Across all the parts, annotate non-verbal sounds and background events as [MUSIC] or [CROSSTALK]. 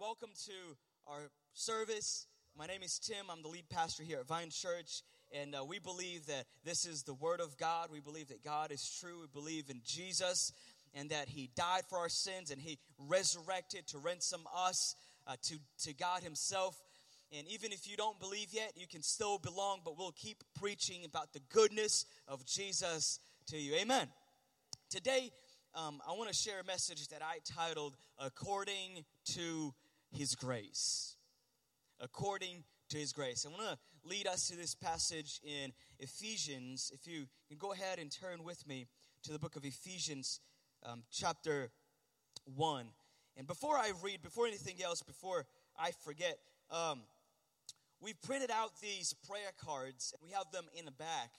welcome to our service. My name is Tim. I'm the lead pastor here at Vine Church, and uh, we believe that this is the Word of God. We believe that God is true. We believe in Jesus and that He died for our sins and He resurrected to ransom us uh, to, to God Himself. And even if you don't believe yet, you can still belong, but we'll keep preaching about the goodness of Jesus to you. Amen. Today, um, I want to share a message that I titled According to his grace. According to his grace. I want to lead us to this passage in Ephesians. If you can go ahead and turn with me to the book of Ephesians, um, chapter 1. And before I read, before anything else, before I forget, um, we've printed out these prayer cards and we have them in the back.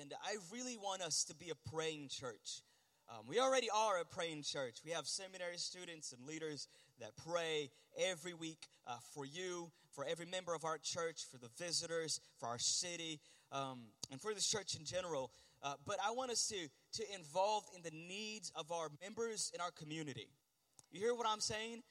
And I really want us to be a praying church. Um, we already are a praying church. We have seminary students and leaders that pray every week uh, for you, for every member of our church, for the visitors, for our city, um, and for this church in general. Uh, but I want us to, to involve in the needs of our members in our community. You hear what I'm saying?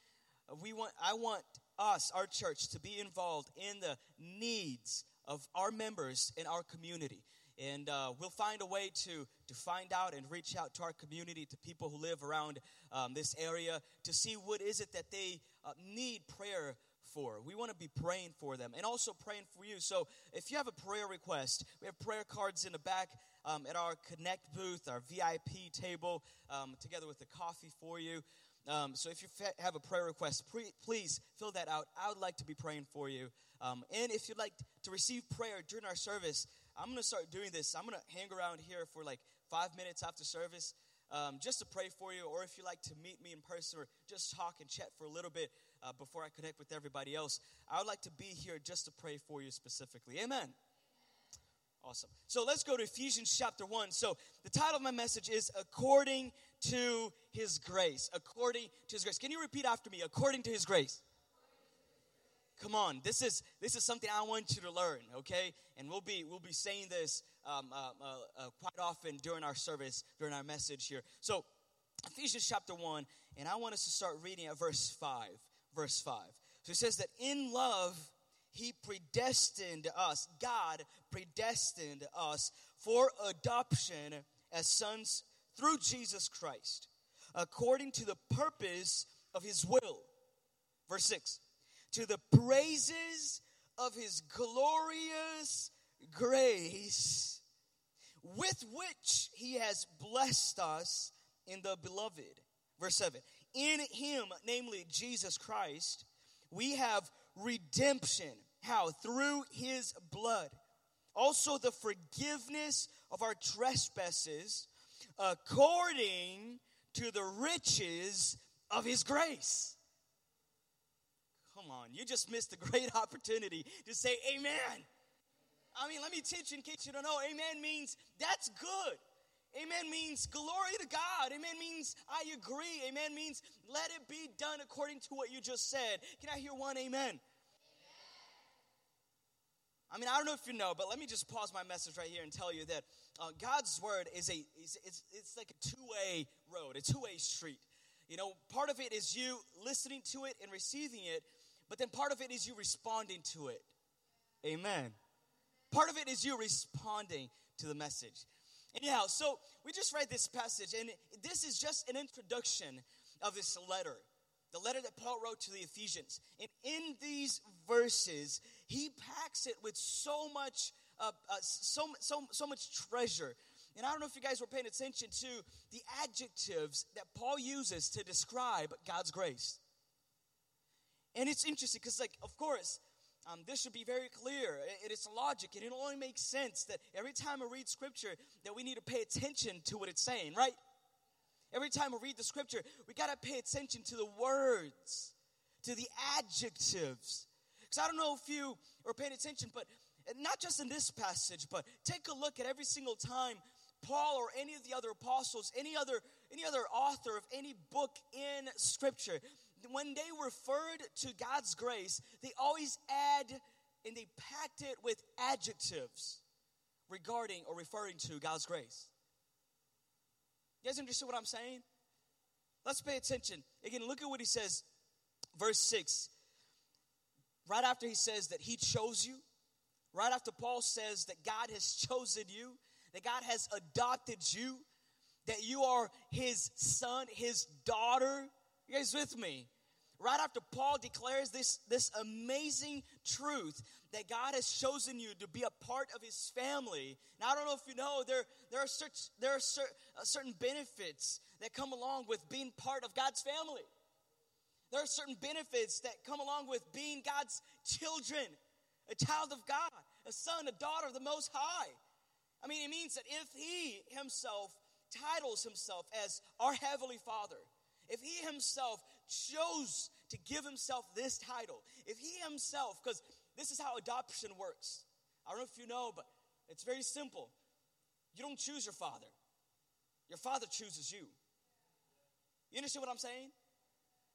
Uh, we want, I want us, our church, to be involved in the needs of our members in our community and uh, we'll find a way to, to find out and reach out to our community to people who live around um, this area to see what is it that they uh, need prayer for we want to be praying for them and also praying for you so if you have a prayer request we have prayer cards in the back um, at our connect booth our vip table um, together with the coffee for you um, so if you have a prayer request, pre- please fill that out. I would like to be praying for you. Um, and if you'd like to receive prayer during our service, I'm to start doing this. I'm to hang around here for like five minutes after service um, just to pray for you, or if you like to meet me in person or just talk and chat for a little bit uh, before I connect with everybody else, I would like to be here just to pray for you specifically. Amen. Awesome. So let's go to Ephesians chapter 1. So the title of my message is According to His Grace. According to His Grace. Can you repeat after me? According to His Grace. Come on, this is this is something I want you to learn, okay? And we'll be we'll be saying this um, uh, uh, uh, quite often during our service, during our message here. So, Ephesians chapter one, and I want us to start reading at verse five. Verse five. So it says that in love he predestined us. God predestined us for adoption as sons through Jesus Christ, according to the purpose of His will. Verse six to the praises of his glorious grace with which he has blessed us in the beloved. Verse 7 In him, namely Jesus Christ, we have redemption. How? Through his blood. Also, the forgiveness of our trespasses according to the riches of his grace Come on, you just missed a great [LAUGHS] opportunity to say amen. I mean, let me teach in case you don't know. Amen means that's good. Amen means glory to God. Amen means I agree. Amen means let it be done according to what you just said. Can I hear one amen? I mean, I don't know if you know, but let me just pause my message right here and tell you that uh, God's word is a it's, it's like a two way road, a two way street. You know, part of it is you listening to it and receiving it, but then part of it is you responding to it. Amen. Part of it is you responding to the message. Anyhow, so we just read this passage, and this is just an introduction of this letter, the letter that Paul wrote to the Ephesians. And in these verses, he packs it with so much, uh, uh, so, so, so much treasure. And I don't know if you guys were paying attention to the adjectives that Paul uses to describe God's grace. And it's interesting because, like, of course, um, this should be very clear. It, it's logic, and it only makes sense that every time I read scripture, that we need to pay attention to what it's saying, right? Every time we read the scripture, we got to pay attention to the words, to the adjectives. Because I don't know if you are paying attention, but not just in this passage, but take a look at every single time Paul or any of the other apostles, any other any other author of any book in scripture, when they referred to God's grace, they always add and they packed it with adjectives regarding or referring to God's grace. You guys understand what I'm saying? Let's pay attention. Again, look at what he says. verse 6, right after he says that he chose you, right after Paul says that God has chosen you, that God has adopted you, that you are his son, his daughter. You guys with me? Right after Paul declares this, this amazing truth that God has chosen you to be a part of his family. Now, I don't know if you know, there, there are, such, there are cer- uh, certain benefits that come along with being part of God's family. There are certain benefits that come along with being God's children, a child of God, a son, a daughter of the Most High. I mean, it means that if He Himself titles Himself as our Heavenly Father, if He Himself chose to give Himself this title, if He Himself, because this is how adoption works. I don't know if you know, but it's very simple. You don't choose your father, your father chooses you. You understand what I'm saying?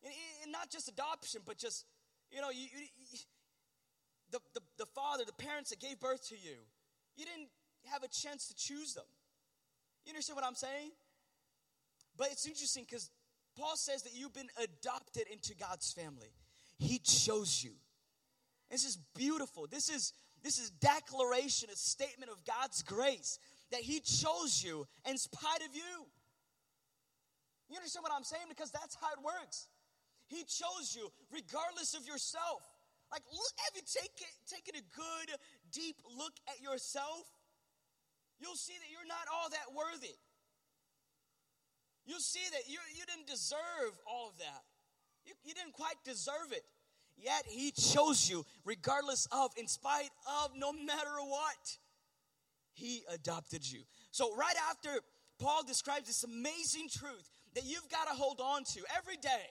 And, and not just adoption, but just, you know, you, you, the, the, the father, the parents that gave birth to you, you didn't have a chance to choose them. You understand what I'm saying? But it's interesting because Paul says that you've been adopted into God's family. He chose you. This is beautiful. This is this is declaration, a statement of God's grace that He chose you in spite of you. You understand what I'm saying? Because that's how it works. He chose you regardless of yourself. Like, look, have you taken, taken a good, deep look at yourself? You'll see that you're not all that worthy. You'll see that you, you didn't deserve all of that. You, you didn't quite deserve it. Yet He chose you, regardless of, in spite of, no matter what. He adopted you. So, right after Paul describes this amazing truth that you've got to hold on to every day.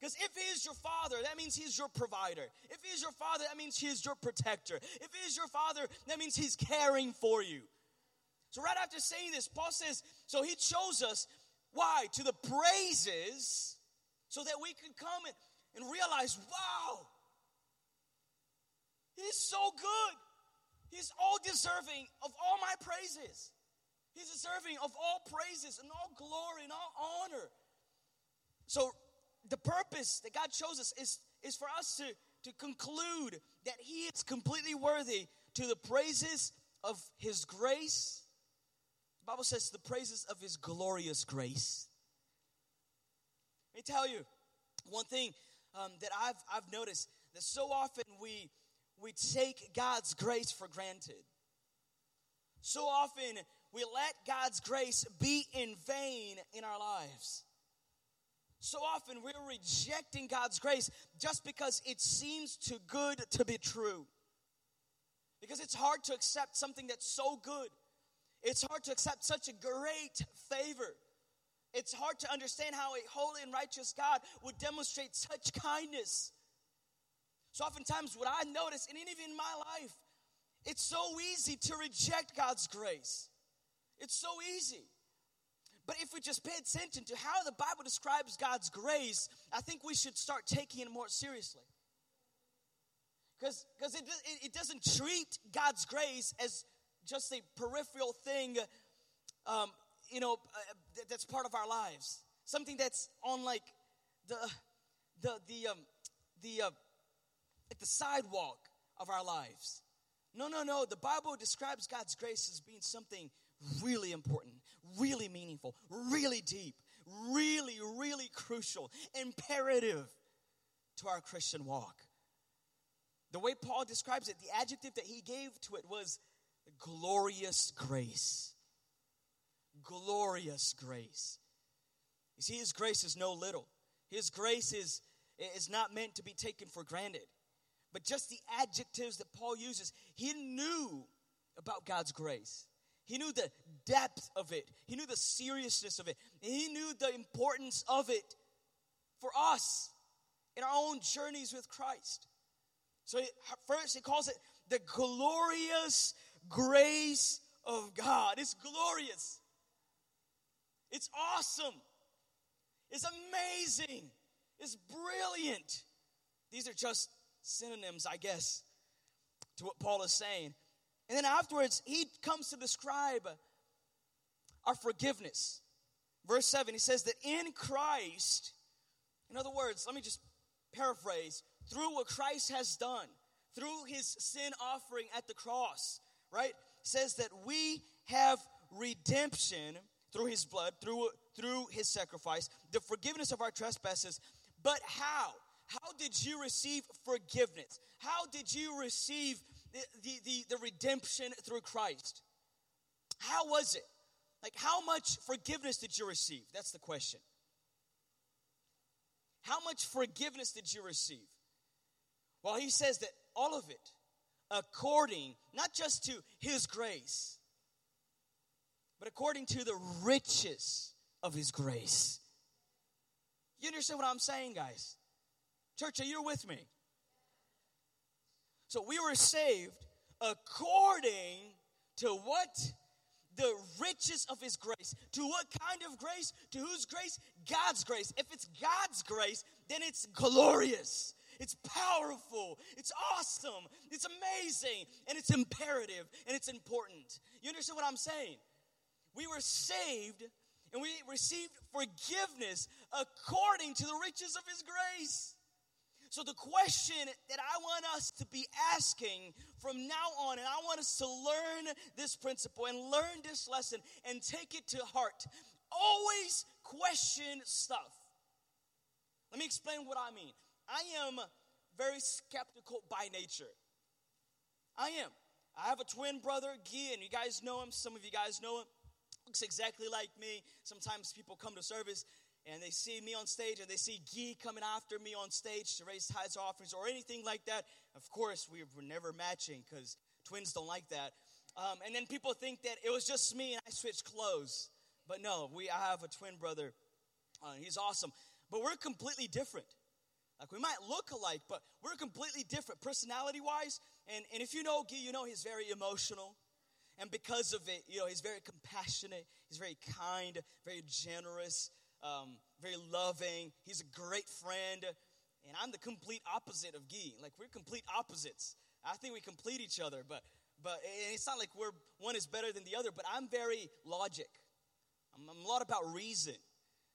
Because if he is your father, that means he's your provider. If he is your father, that means he is your protector. If he is your father, that means he's caring for you. So, right after saying this, Paul says, So he chose us. Why? To the praises, so that we can come and, and realize, wow, he's so good. He's all deserving of all my praises. He's deserving of all praises and all glory and all honor. So, the purpose that God chose us is, is for us to, to conclude that He is completely worthy to the praises of His grace. The Bible says the praises of His glorious grace. Let me tell you one thing um, that I've, I've noticed that so often we, we take God's grace for granted. So often we let God's grace be in vain in our lives. So often we're rejecting God's grace just because it seems too good to be true. Because it's hard to accept something that's so good. It's hard to accept such a great favor. It's hard to understand how a holy and righteous God would demonstrate such kindness. So, oftentimes, what I notice, and even in my life, it's so easy to reject God's grace. It's so easy. But if we just pay attention to how the Bible describes God's grace, I think we should start taking it more seriously. Because it, it, it doesn't treat God's grace as just a peripheral thing, um, you know, uh, that's part of our lives. Something that's on like the, the, the, um, the, uh, at the sidewalk of our lives. No, no, no. The Bible describes God's grace as being something really important, really meaningful, really deep, really, really crucial, imperative to our Christian walk. The way Paul describes it, the adjective that he gave to it was glorious grace. Glorious grace. You see, his grace is no little. His grace is, is not meant to be taken for granted. But just the adjectives that Paul uses, he knew about God's grace. He knew the depth of it. He knew the seriousness of it. He knew the importance of it for us in our own journeys with Christ. So, first, he calls it the glorious grace of God. It's glorious, it's awesome, it's amazing, it's brilliant. These are just synonyms, I guess, to what Paul is saying. And then afterwards, he comes to describe our forgiveness. Verse 7, he says that in Christ, in other words, let me just paraphrase, through what Christ has done, through his sin offering at the cross, right? Says that we have redemption through his blood, through, through his sacrifice, the forgiveness of our trespasses. But how? How did you receive forgiveness? How did you receive the, the, the, the redemption through Christ? How was it? Like, how much forgiveness did you receive? That's the question. How much forgiveness did you receive? Well, he says that all of it, according not just to his grace, but according to the riches of his grace. You understand what I'm saying, guys? Church, are you with me? So we were saved according to what? The riches of his grace. To what kind of grace? To whose grace? God's grace. If it's God's grace, then it's glorious. It's powerful. It's awesome. It's amazing. And it's imperative and it's important. You understand what I'm saying? We were saved and we received forgiveness according to the riches of his grace. So, the question that I want us to be asking from now on, and I want us to learn this principle and learn this lesson and take it to heart always question stuff. Let me explain what I mean. I am very skeptical by nature. I am. I have a twin brother, Guy, and you guys know him. Some of you guys know him. Looks exactly like me. Sometimes people come to service and they see me on stage and they see Guy coming after me on stage to raise tithes or offerings or anything like that. Of course, we were never matching because twins don't like that. Um, and then people think that it was just me and I switched clothes. But no, we I have a twin brother. Uh, he's awesome. But we're completely different. Like we might look alike, but we're completely different personality wise. And, and if you know Guy, you know he's very emotional. And because of it, you know, he's very compassionate, he's very kind, very generous um, very loving. He's a great friend. And I'm the complete opposite of Guy. Like, we're complete opposites. I think we complete each other, but, but it's not like we're, one is better than the other, but I'm very logic. I'm, I'm a lot about reason.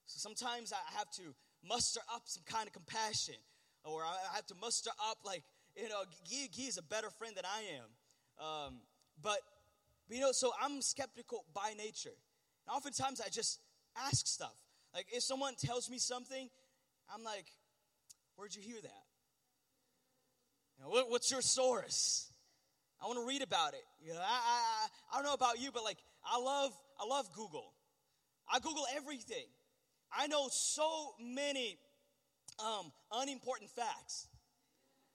So sometimes I have to muster up some kind of compassion, or I have to muster up, like, you know, Guy is a better friend than I am. Um, but, but, you know, so I'm skeptical by nature. And oftentimes I just ask stuff. Like if someone tells me something, I'm like, where'd you hear that? You know, what, what's your source? I want to read about it. You know, I, I, I don't know about you, but like I love I love Google. I Google everything. I know so many um, unimportant facts.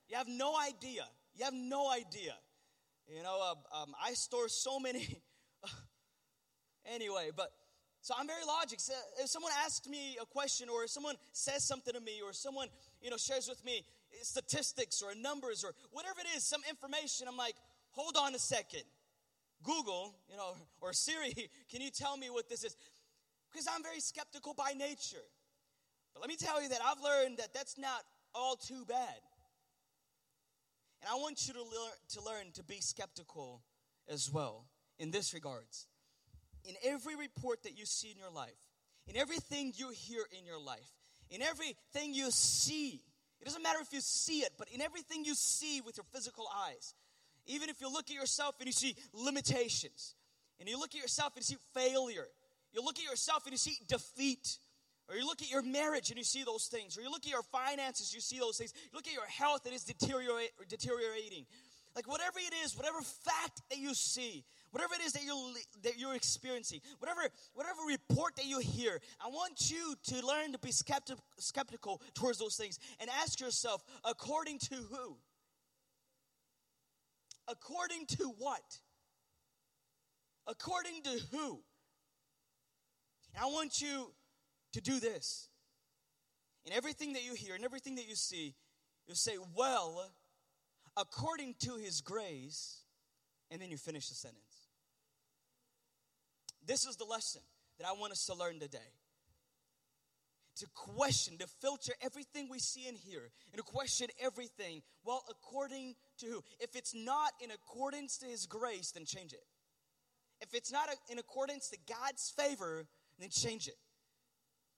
You have no idea. You have no idea. You know, uh, um, I store so many. [LAUGHS] anyway, but so I'm very logic. So if someone asks me a question or if someone says something to me or someone, you know, shares with me statistics or numbers or whatever it is, some information, I'm like, hold on a second. Google, you know, or Siri, [LAUGHS] can you tell me what this is? Because I'm very skeptical by nature. But let me tell you that I've learned that that's not all too bad. And I want you to learn to learn to be skeptical as well in this regards in every report that you see in your life, in everything you hear in your life, in everything you see, it doesn't matter if you see it, but in everything you see with your physical eyes, even if you look at yourself and you see limitations, and you look at yourself and you see failure, you look at yourself and you see defeat, or you look at your marriage and you see those things, or you look at your finances, you see those things, you look at your health and it's deteriorate, deteriorating. Like whatever it is, whatever fact that you see, whatever it is that you're that you're experiencing, whatever whatever report that you hear, I want you to learn to be skeptic, skeptical towards those things and ask yourself, according to who? According to what? According to who? And I want you to do this. In everything that you hear and everything that you see, you say, well, according to his grace, and then you finish the sentence. This is the lesson that I want us to learn today. To question, to filter everything we see and hear, and to question everything. Well, according to who? If it's not in accordance to His grace, then change it. If it's not in accordance to God's favor, then change it.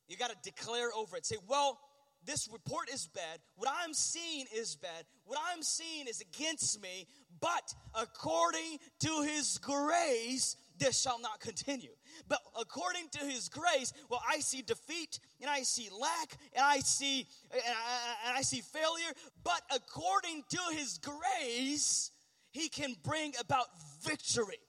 You got to declare over it. Say, well, this report is bad. What I'm seeing is bad. What I'm seeing is against me. But according to his grace, this shall not continue. But according to his grace, well, I see defeat and I see lack and I see and I, and I see failure. But according to his grace, he can bring about victory.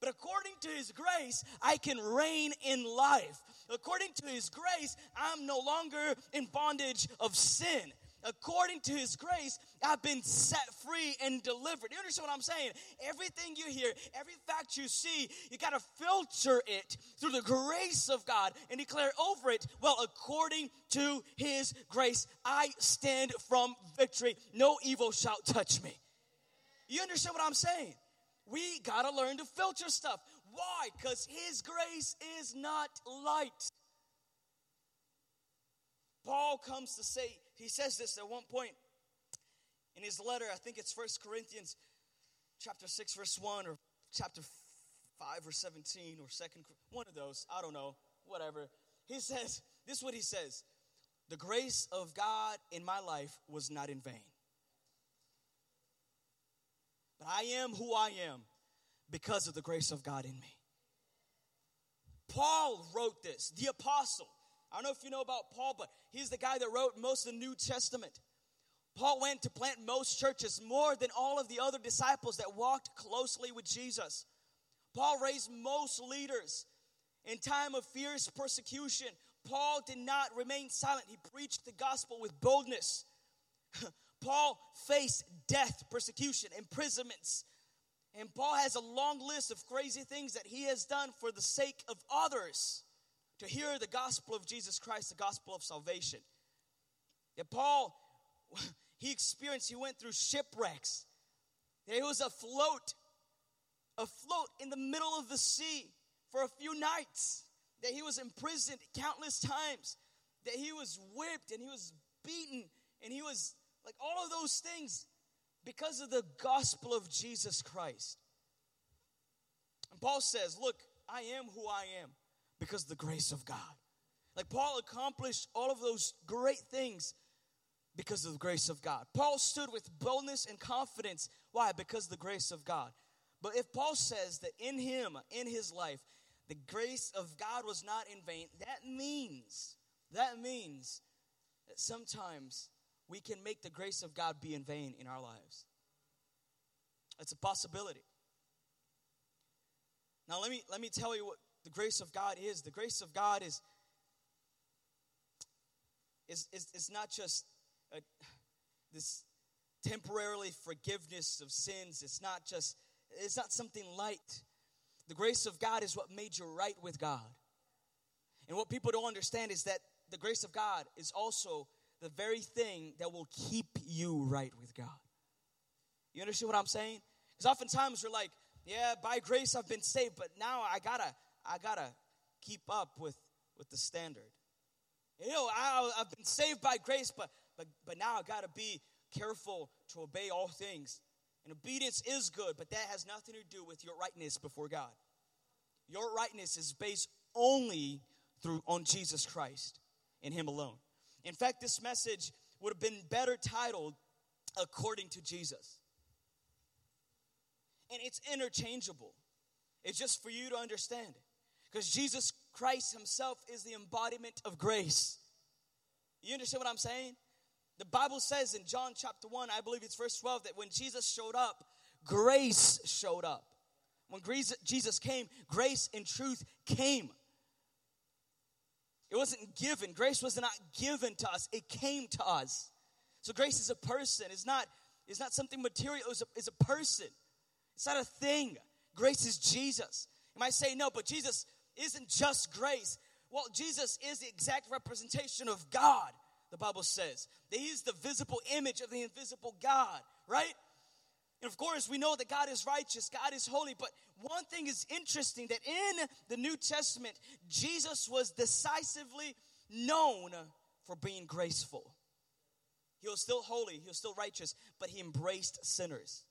But according to his grace, I can reign in life. According to his grace, I'm no longer in bondage of sin according to his grace, I've been set free and delivered. You understand what I'm saying? Everything you hear, every fact you see, you got to filter it through the grace of God and declare over it, well, according to his grace, I stand from victory. No evil shall touch me. You understand what I'm saying? We got to learn to filter stuff. Why? Because his grace is not light. Paul comes to say, he says this at one point in his letter, I think it's First Corinthians chapter 6, verse 1, or chapter 5 or 17, or second, one of those, I don't know, whatever. He says, this is what he says. The grace of God in my life was not in vain. But I am who I am because of the grace of God in me. Paul wrote this, the apostle. I don't know if you know about Paul, but he's the guy that wrote most of the New Testament. Paul went to plant most churches more than all of the other disciples that walked closely with Jesus. Paul raised most leaders. In time of fierce persecution, Paul did not remain silent. He preached the gospel with boldness. [LAUGHS] Paul faced death, persecution, imprisonments. And Paul has a long list of crazy things that he has done for the sake of others to hear the gospel of Jesus Christ, the gospel of salvation. And Paul, [LAUGHS] he experienced, he went through shipwrecks. He was afloat, afloat in the middle of the sea for a few nights. That he was imprisoned countless times. That he was whipped and he was beaten and he was like all of those things because of the gospel of Jesus Christ. And Paul says, Look, I am who I am because the grace of God. Like Paul accomplished all of those great things because of the grace of God. Paul stood with boldness and confidence. Why? Because the grace of God. But if Paul says that in him, in his life, the grace of God was not in vain, that means, that means that sometimes we can make the grace of God be in vain in our lives. It's a possibility. Now let me let me tell you what the grace of God is. The grace of God is, is, is, is not just a, this temporarily forgiveness of sins. It's not just, it's not something light. The grace of God is what made you right with God. And what people don't understand is that the grace of God is also the very thing that will keep you right with God. You understand what I'm saying? Because oftentimes we're like, yeah, by grace I've been saved, but now I gotta I gotta keep up with with the standard. You know, I, I've been saved by grace, but but but now I gotta be careful to obey all things. And obedience is good, but that has nothing to do with your rightness before God. Your rightness is based only through on Jesus Christ and Him alone. In fact, this message would have been better titled according to Jesus. And it's interchangeable. It's just for you to understand. Because Jesus Christ Himself is the embodiment of grace. You understand what I'm saying? The Bible says in John chapter 1, I believe it's verse 12, that when Jesus showed up, grace showed up. When Jesus came, grace and truth came. It wasn't given. Grace was not given to us, it came to us. So grace is a person. It's not, it's not something material, it's a, it's a person. It's not a thing. Grace is Jesus. You might say, no, but Jesus isn't just grace. Well, Jesus is the exact representation of God, the Bible says. That He's the visible image of the invisible God, right? And of course, we know that God is righteous, God is holy, but one thing is interesting that in the New Testament, Jesus was decisively known for being graceful. He was still holy, he was still righteous, but he embraced sinners.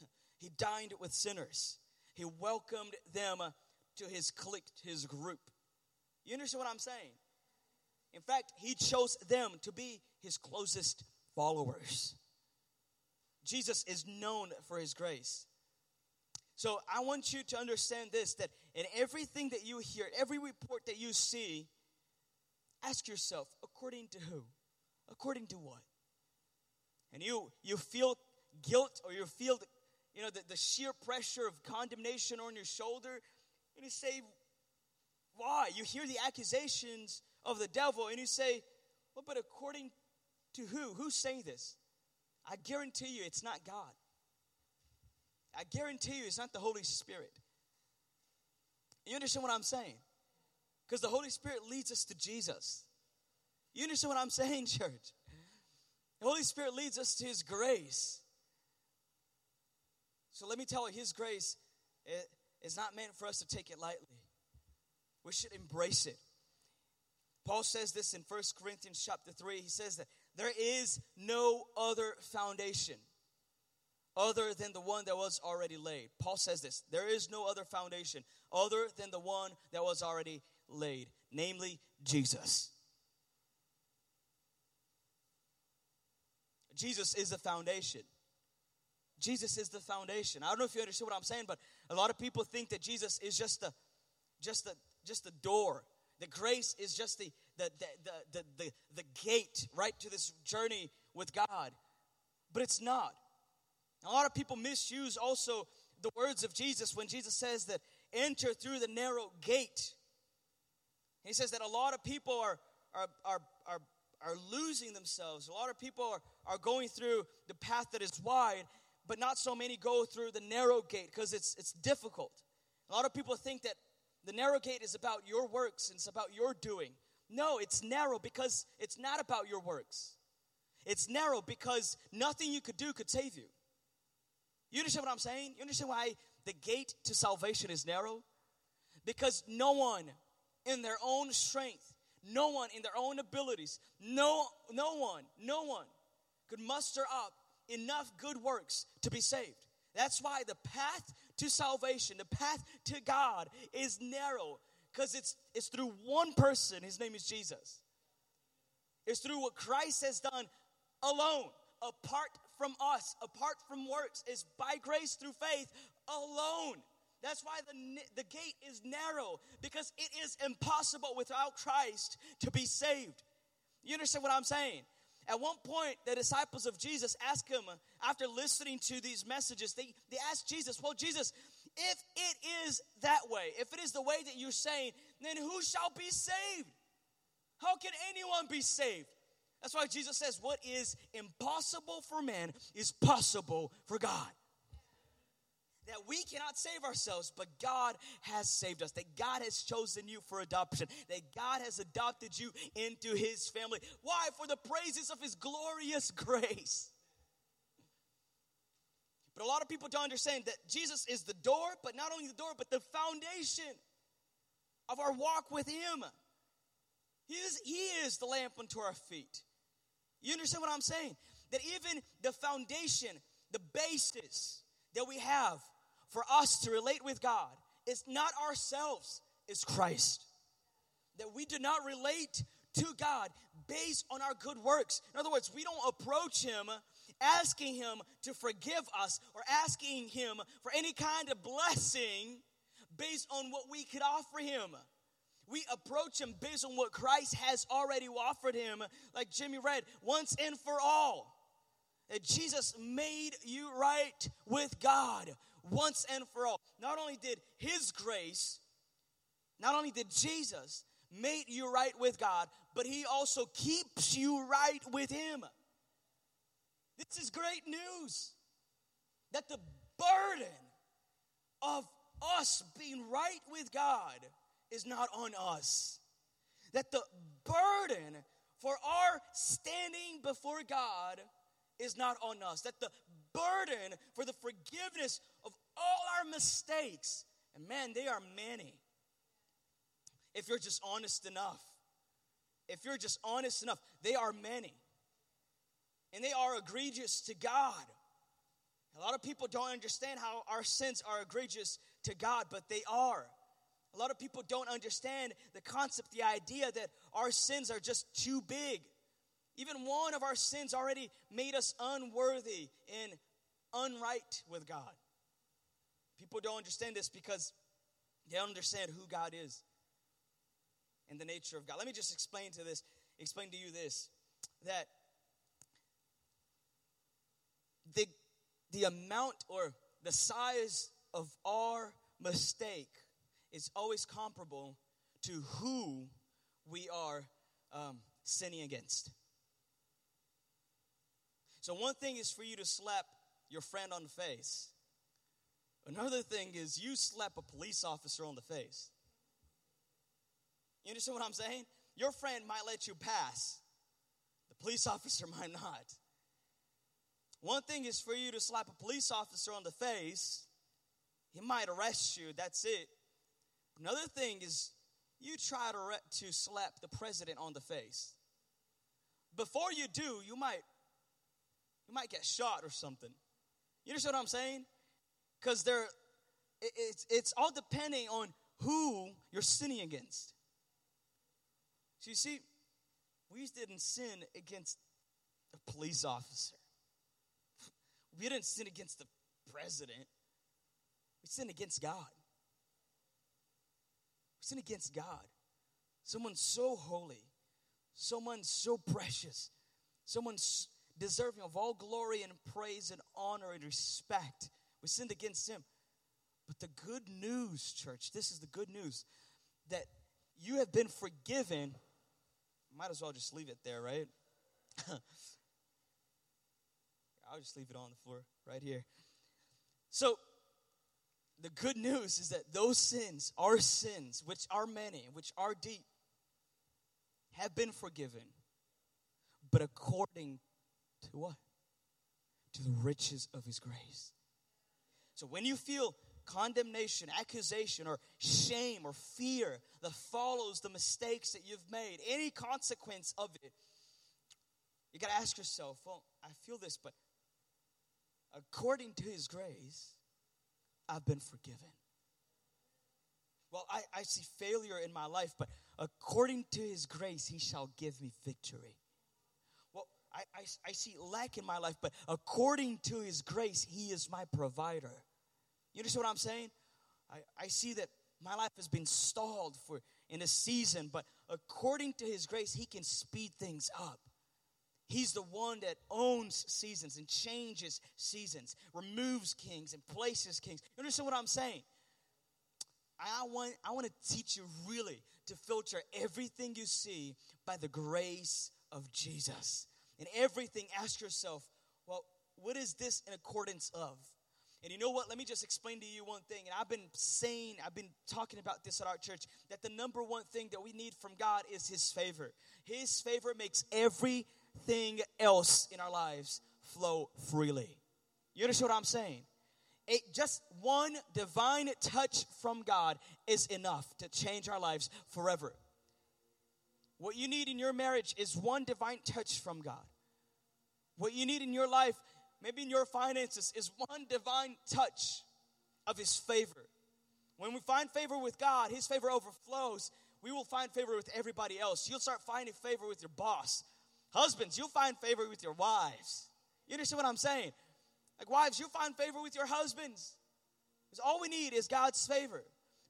[LAUGHS] He dined with sinners. He welcomed them to his clique, his group. You understand what I'm saying? In fact, he chose them to be his closest followers. Jesus is known for his grace. So I want you to understand this that in everything that you hear, every report that you see, ask yourself, according to who? According to what? And you you feel guilt or you feel you know the, the sheer pressure of condemnation on your shoulder, and you say, Why? You hear the accusations of the devil, and you say, Well, but according to who? Who's saying this? I guarantee you it's not God. I guarantee you it's not the Holy Spirit. You understand what I'm saying? Because the Holy Spirit leads us to Jesus. You understand what I'm [LAUGHS] saying, church? The Holy Spirit leads us to His grace. So let me tell you, His grace is not meant for us to take it lightly. We should embrace it. Paul says this in 1 Corinthians chapter 3. He says that there is no other foundation other than the one that was already laid. Paul says this there is no other foundation other than the one that was already laid, namely Jesus. Jesus is the foundation. Jesus is the foundation. I don't know if you understand what I'm saying, but a lot of people think that Jesus is just the just the just the door. The grace is just the the the the the, gate right to this journey with God. But it's not. A lot of people misuse also the words of Jesus when Jesus says that enter through the narrow gate. He says that a lot of people are, are, are, are, are losing themselves. A lot of people are, are going through the path that is wide, but not so many go through the narrow gate because it's, it's difficult. A lot of people think that the narrow gate is about your works and it's about your doing. No, it's narrow because it's not about your works. It's narrow because nothing you could do could save you. You understand what I'm saying? You understand why the gate to salvation is narrow? Because no one in their own strength, no one in their own abilities, no, no one, no one could muster up enough good works to be saved. That's why the path to salvation, the path to God is narrow because it's, it's through one person. His name is Jesus. It's through what Christ has done alone, apart from us, apart from works, is by grace through faith alone. That's why the, the gate is narrow, because it is impossible without Christ to be saved. You understand what I'm saying? At one point, the disciples of Jesus asked him, after listening to these messages, they, they asked Jesus, Well, Jesus, if it is that way, if it is the way that you're saying, then who shall be saved? How can anyone be saved? That's why Jesus says, What is impossible for man is possible for God. That we cannot save ourselves, but God has saved us. That God has chosen you for adoption. That God has adopted you into his family. Why? For the praises of his glorious [LAUGHS] grace. But a lot of people don't understand that Jesus is the door, but not only the door, but the foundation of our walk with him. He is, he is the lamp unto our feet. You understand what I'm saying? That even the foundation, the basis that we have for us to relate with God is not ourselves, it's Christ. That we do not relate to God based on our good works. In other words, we don't approach Him asking Him to forgive us or asking Him for any kind of blessing based on what we could offer Him we approach him based on what Christ has already offered him, like Jimmy read, once and for all. That Jesus made you right with God once and for all. Not only did his grace, not only did Jesus make you right with God, but he also keeps you right with him. This is great news. That the burden of us being right with God is not on us. That the burden for our standing before God is not on us. That the burden for the forgiveness of all our mistakes, and man, they are many. If you're just honest enough, if you're just honest enough, they are many. And they are egregious to God. A lot of people don't understand how our sins are egregious to God, but they are. A lot of people don't understand the concept, the idea that our sins are just too big. Even one of our sins already made us unworthy and unright with God. People don't understand this because they don't understand who God is and the nature of God. Let me just explain to this, explain to you this that the the amount or the size of our mistake is always comparable to who we are um, sinning against. So, one thing is for you to slap your friend on the face, another thing is you slap a police officer on the face. You understand what I'm saying? Your friend might let you pass, the police [LAUGHS] officer might not. One thing is for you to slap a police officer on the face, he might arrest you, that's it. Another thing is you try to, re- to slap the president on the face. Before you do, you might you might get shot or something. You understand what I'm saying? Because they're it, it's it's all depending on who you're sinning against. So you see, we didn't sin against a police officer. We didn't sin against the president. We sinned against God. We sinned against God. Someone so holy, someone so precious, someone deserving of all glory and praise and honor and respect. We sinned against him. But the good news, church, this is the good news that you have been forgiven. Might as well just leave it there, right? [LAUGHS] I'll just leave it on the floor right here. So, the good news is that those sins, our sins, which are many, which are deep, have been forgiven. But according to what? To the riches of His grace. So when you feel condemnation, accusation, or shame or fear that follows the mistakes that you've made, any consequence of it, you got to ask yourself, well, I feel this, but according to his grace, I've been forgiven. Well, I, I see failure in my life, but according to his grace, he shall give me victory. Well, I, I, I see lack in my life, but according to his grace, he is my provider. You understand what I'm saying? I, I see that my life has been stalled for in a season, but according to his grace, he can speed things up. He's the one that owns seasons and changes seasons, removes kings and places kings. You understand what I'm saying? I want, I want to teach you really to filter everything you see by the grace of Jesus. And everything, ask yourself, well, what is this in accordance of? And you know what? Let me just explain to you one thing. And I've been saying, I've been talking about this at our church, that the number one thing that we need from God is His favor. His favor makes every thing else in our lives flow freely. You understand what I'm saying? It, just one divine touch from God is enough to change our lives forever. What you need in your marriage is one divine touch from God. What you need in your life, maybe in your finances, is one divine touch of His favor. When we find favor with God, His favor overflows. We will find favor with everybody else. You'll start finding favor with your boss, Husbands, you'll find favor with your wives. You understand what I'm saying? Like, wives, you'll find favor with your husbands. Because all we need is God's favor.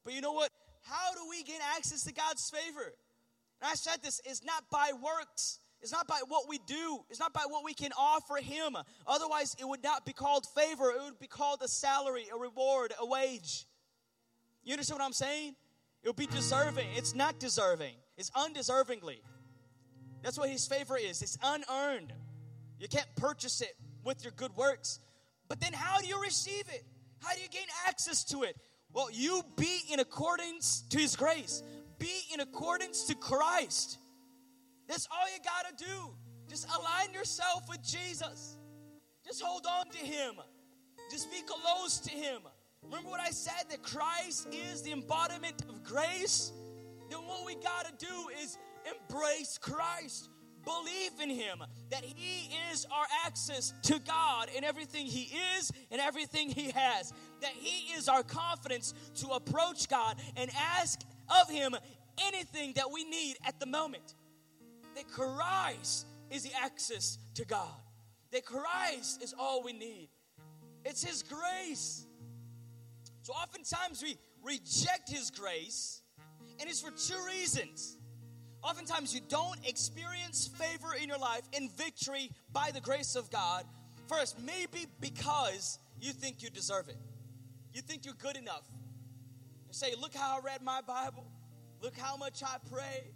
But you know what? How do we gain access to God's favor? And I said this is not by works. It's not by what we do. It's not by what we can offer Him. Otherwise, it would not be called favor. It would be called a salary, a reward, a wage. You understand what I'm saying? It would be deserving. It's not deserving, it's undeservingly. That's what his favor is. It's unearned. You can't purchase it with your good works. But then how do you receive it? How do you gain access to it? Well, you be in accordance to his grace. Be in accordance to Christ. That's all you got to do. Just align yourself with Jesus. Just hold on to him. Just be close to him. Remember what I said that Christ is the embodiment of grace? Then what we got to do is Embrace Christ. believe in him, that he is our access to God in everything he is and everything he has, that he is our confidence to approach God and ask of him anything that we need at the moment. That Christ is the access to God. That Christ is all we need. It's his grace. So oftentimes we reject his grace, and it's for two reasons. Oftentimes, you don't experience favor in your life in victory by the grace of God. First, maybe because you think you deserve it. You think you're good enough. You say, Look how I read my Bible. Look how much I pray.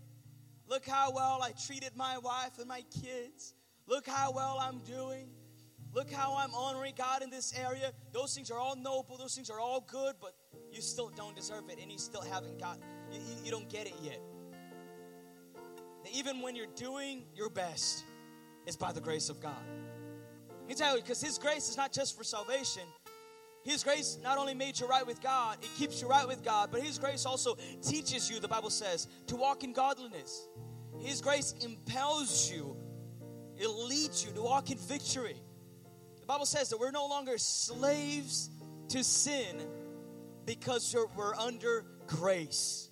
Look how well I treated my wife and my kids. Look how well I'm doing. Look how I'm honoring God in this area. Those things are all noble. Those things are all good, but you still don't deserve it and you still haven't got you, you don't get it yet even when you're doing your best, it's by the grace of God. Let me tell you, because His grace is not just for salvation. His grace not only made you right with God, it keeps you right with God, but His grace also teaches you, the Bible says, to walk in godliness. His grace impels you, it leads you to walk in victory. The Bible says that we're no longer slaves to sin because we're under grace.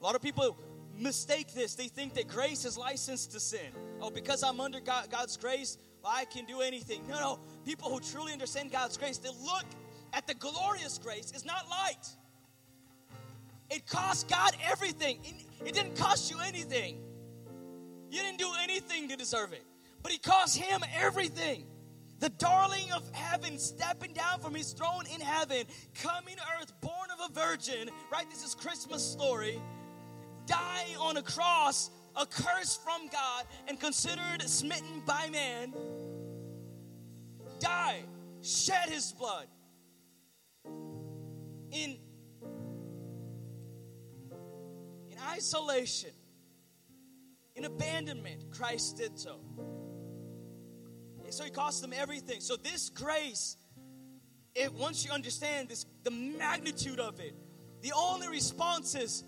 A lot of people mistake this. They think that grace is licensed to sin. Oh, because I'm under God, God's grace, I can do anything. No, no. People who truly understand God's grace, they look at the glorious grace is not light. It cost God everything. It didn't cost you anything. You didn't do anything to deserve it. But it cost him everything. The darling of heaven stepping down from his throne in heaven, coming to earth, born of a virgin, right? This is Christmas story dying on a cross, a curse from God and considered smitten by man, died, shed his blood in, in isolation, in abandonment. Christ did so. And so he cost them everything. So this grace, it once you understand this, the magnitude of it, the only response is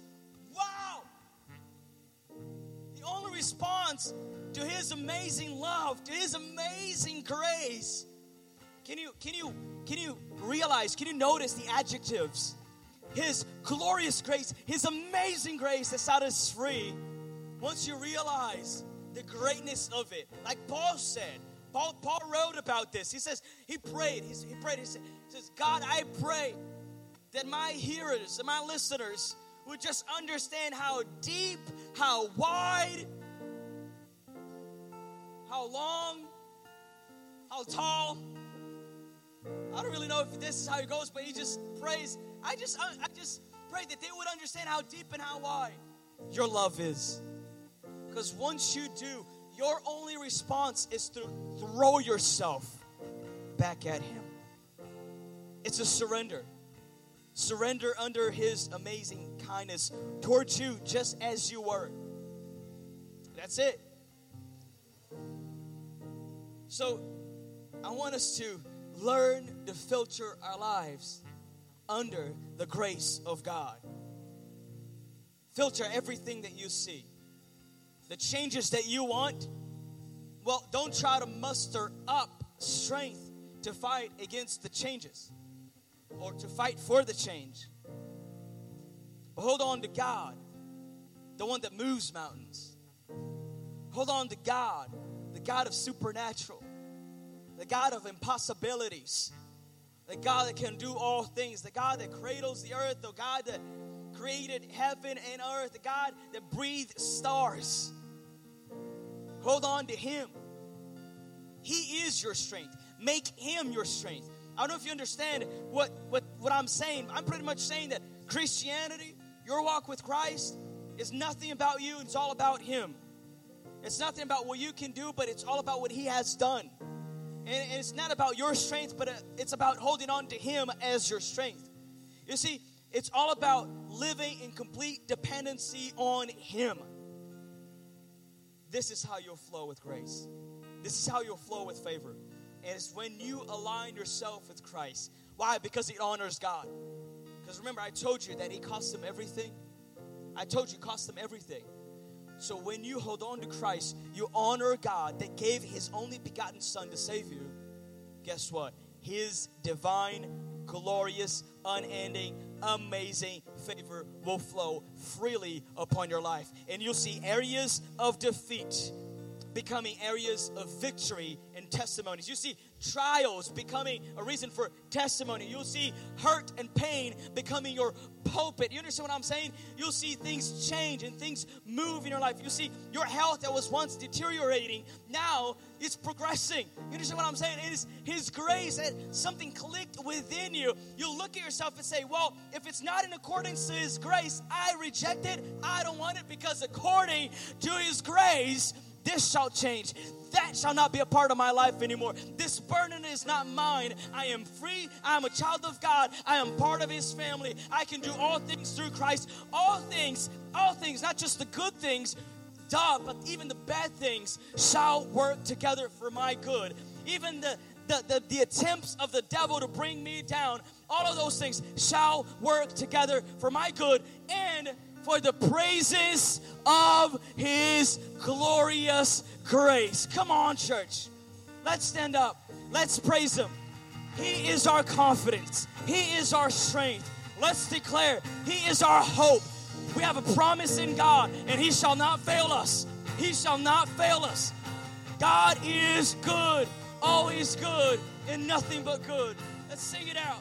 response to his amazing love, to his amazing grace. Can you can you can you realize, can you notice the adjectives? His glorious grace, his amazing grace that set us free. Once you realize the greatness of it, like Paul said, Paul, Paul wrote about this. He says, he prayed, he, he prayed, he, said, he says, God, I pray that my hearers and my listeners would just understand how deep, how wide, how long, how tall. I don't really know if this is how it goes, but he just prays. I just, I just pray that they would understand how deep and how wide your love is. Because once you do, your only response is to throw yourself back at him. It's a surrender surrender under his amazing kindness towards you just as you were. That's it. So, I want us to learn to filter our lives under the grace of God. Filter everything that you see. The changes that you want, well, don't try to muster up strength to fight against the changes or to fight for the change. But hold on to God, the one that moves mountains. Hold on to God, God of supernatural, the God of impossibilities, the God that can do all things, the God that cradles the earth, the God that created heaven and earth, the God that breathed stars. Hold on to Him. He is your strength. Make Him your strength. I don't know if you understand what, what, what I'm saying. I'm pretty much saying that Christianity, your walk with Christ, is nothing about you, it's all about Him. It's nothing about what you can do, but it's all about what He has done. And, it's not about your strength, but uh, it's about holding on to Him as your strength. You see, it's all about living in complete dependency on Him. This is how you'll flow with grace. This is how you'll flow with favor. And it's when you align yourself with Christ. Why? Because it honors God. Because remember, I told you that He cost Him everything. I told you, cost Him everything. So when you hold on to Christ, you honor God that gave his only begotten Son to save you. Guess what? His divine, glorious, unending, amazing favor will flow freely upon your life. And you'll see areas of defeat becoming areas of victory and testimonies. You see trials becoming a reason for testimony. You'll see hurt and pain becoming your pulpit. You understand what I'm saying? You'll see things change and things move in your life. You see your health that was once deteriorating, now it's progressing. You understand what I'm saying? It is His grace that something clicked within you. You look at yourself and say, Well, if it's not in accordance to His grace, I reject it. I don't want it because according to His grace, this shall change. That shall not be a part of my life anymore. This burden is not mine. I am free. I am a child of God. I am part of His family. I can do all things through Christ. All things, all things, not just the good things, duh, but even the bad things shall work together for my good. Even the the, the, the attempts of the devil to bring me down, all of those things shall work together for my good and for the praises of his glorious grace. Come on, church. Let's stand up. Let's praise him. He is our confidence, he is our strength. Let's declare, He is our hope. We have a promise in God, and He shall not fail us. He shall not fail us. God is good, always good, and nothing but good. Let's sing it out.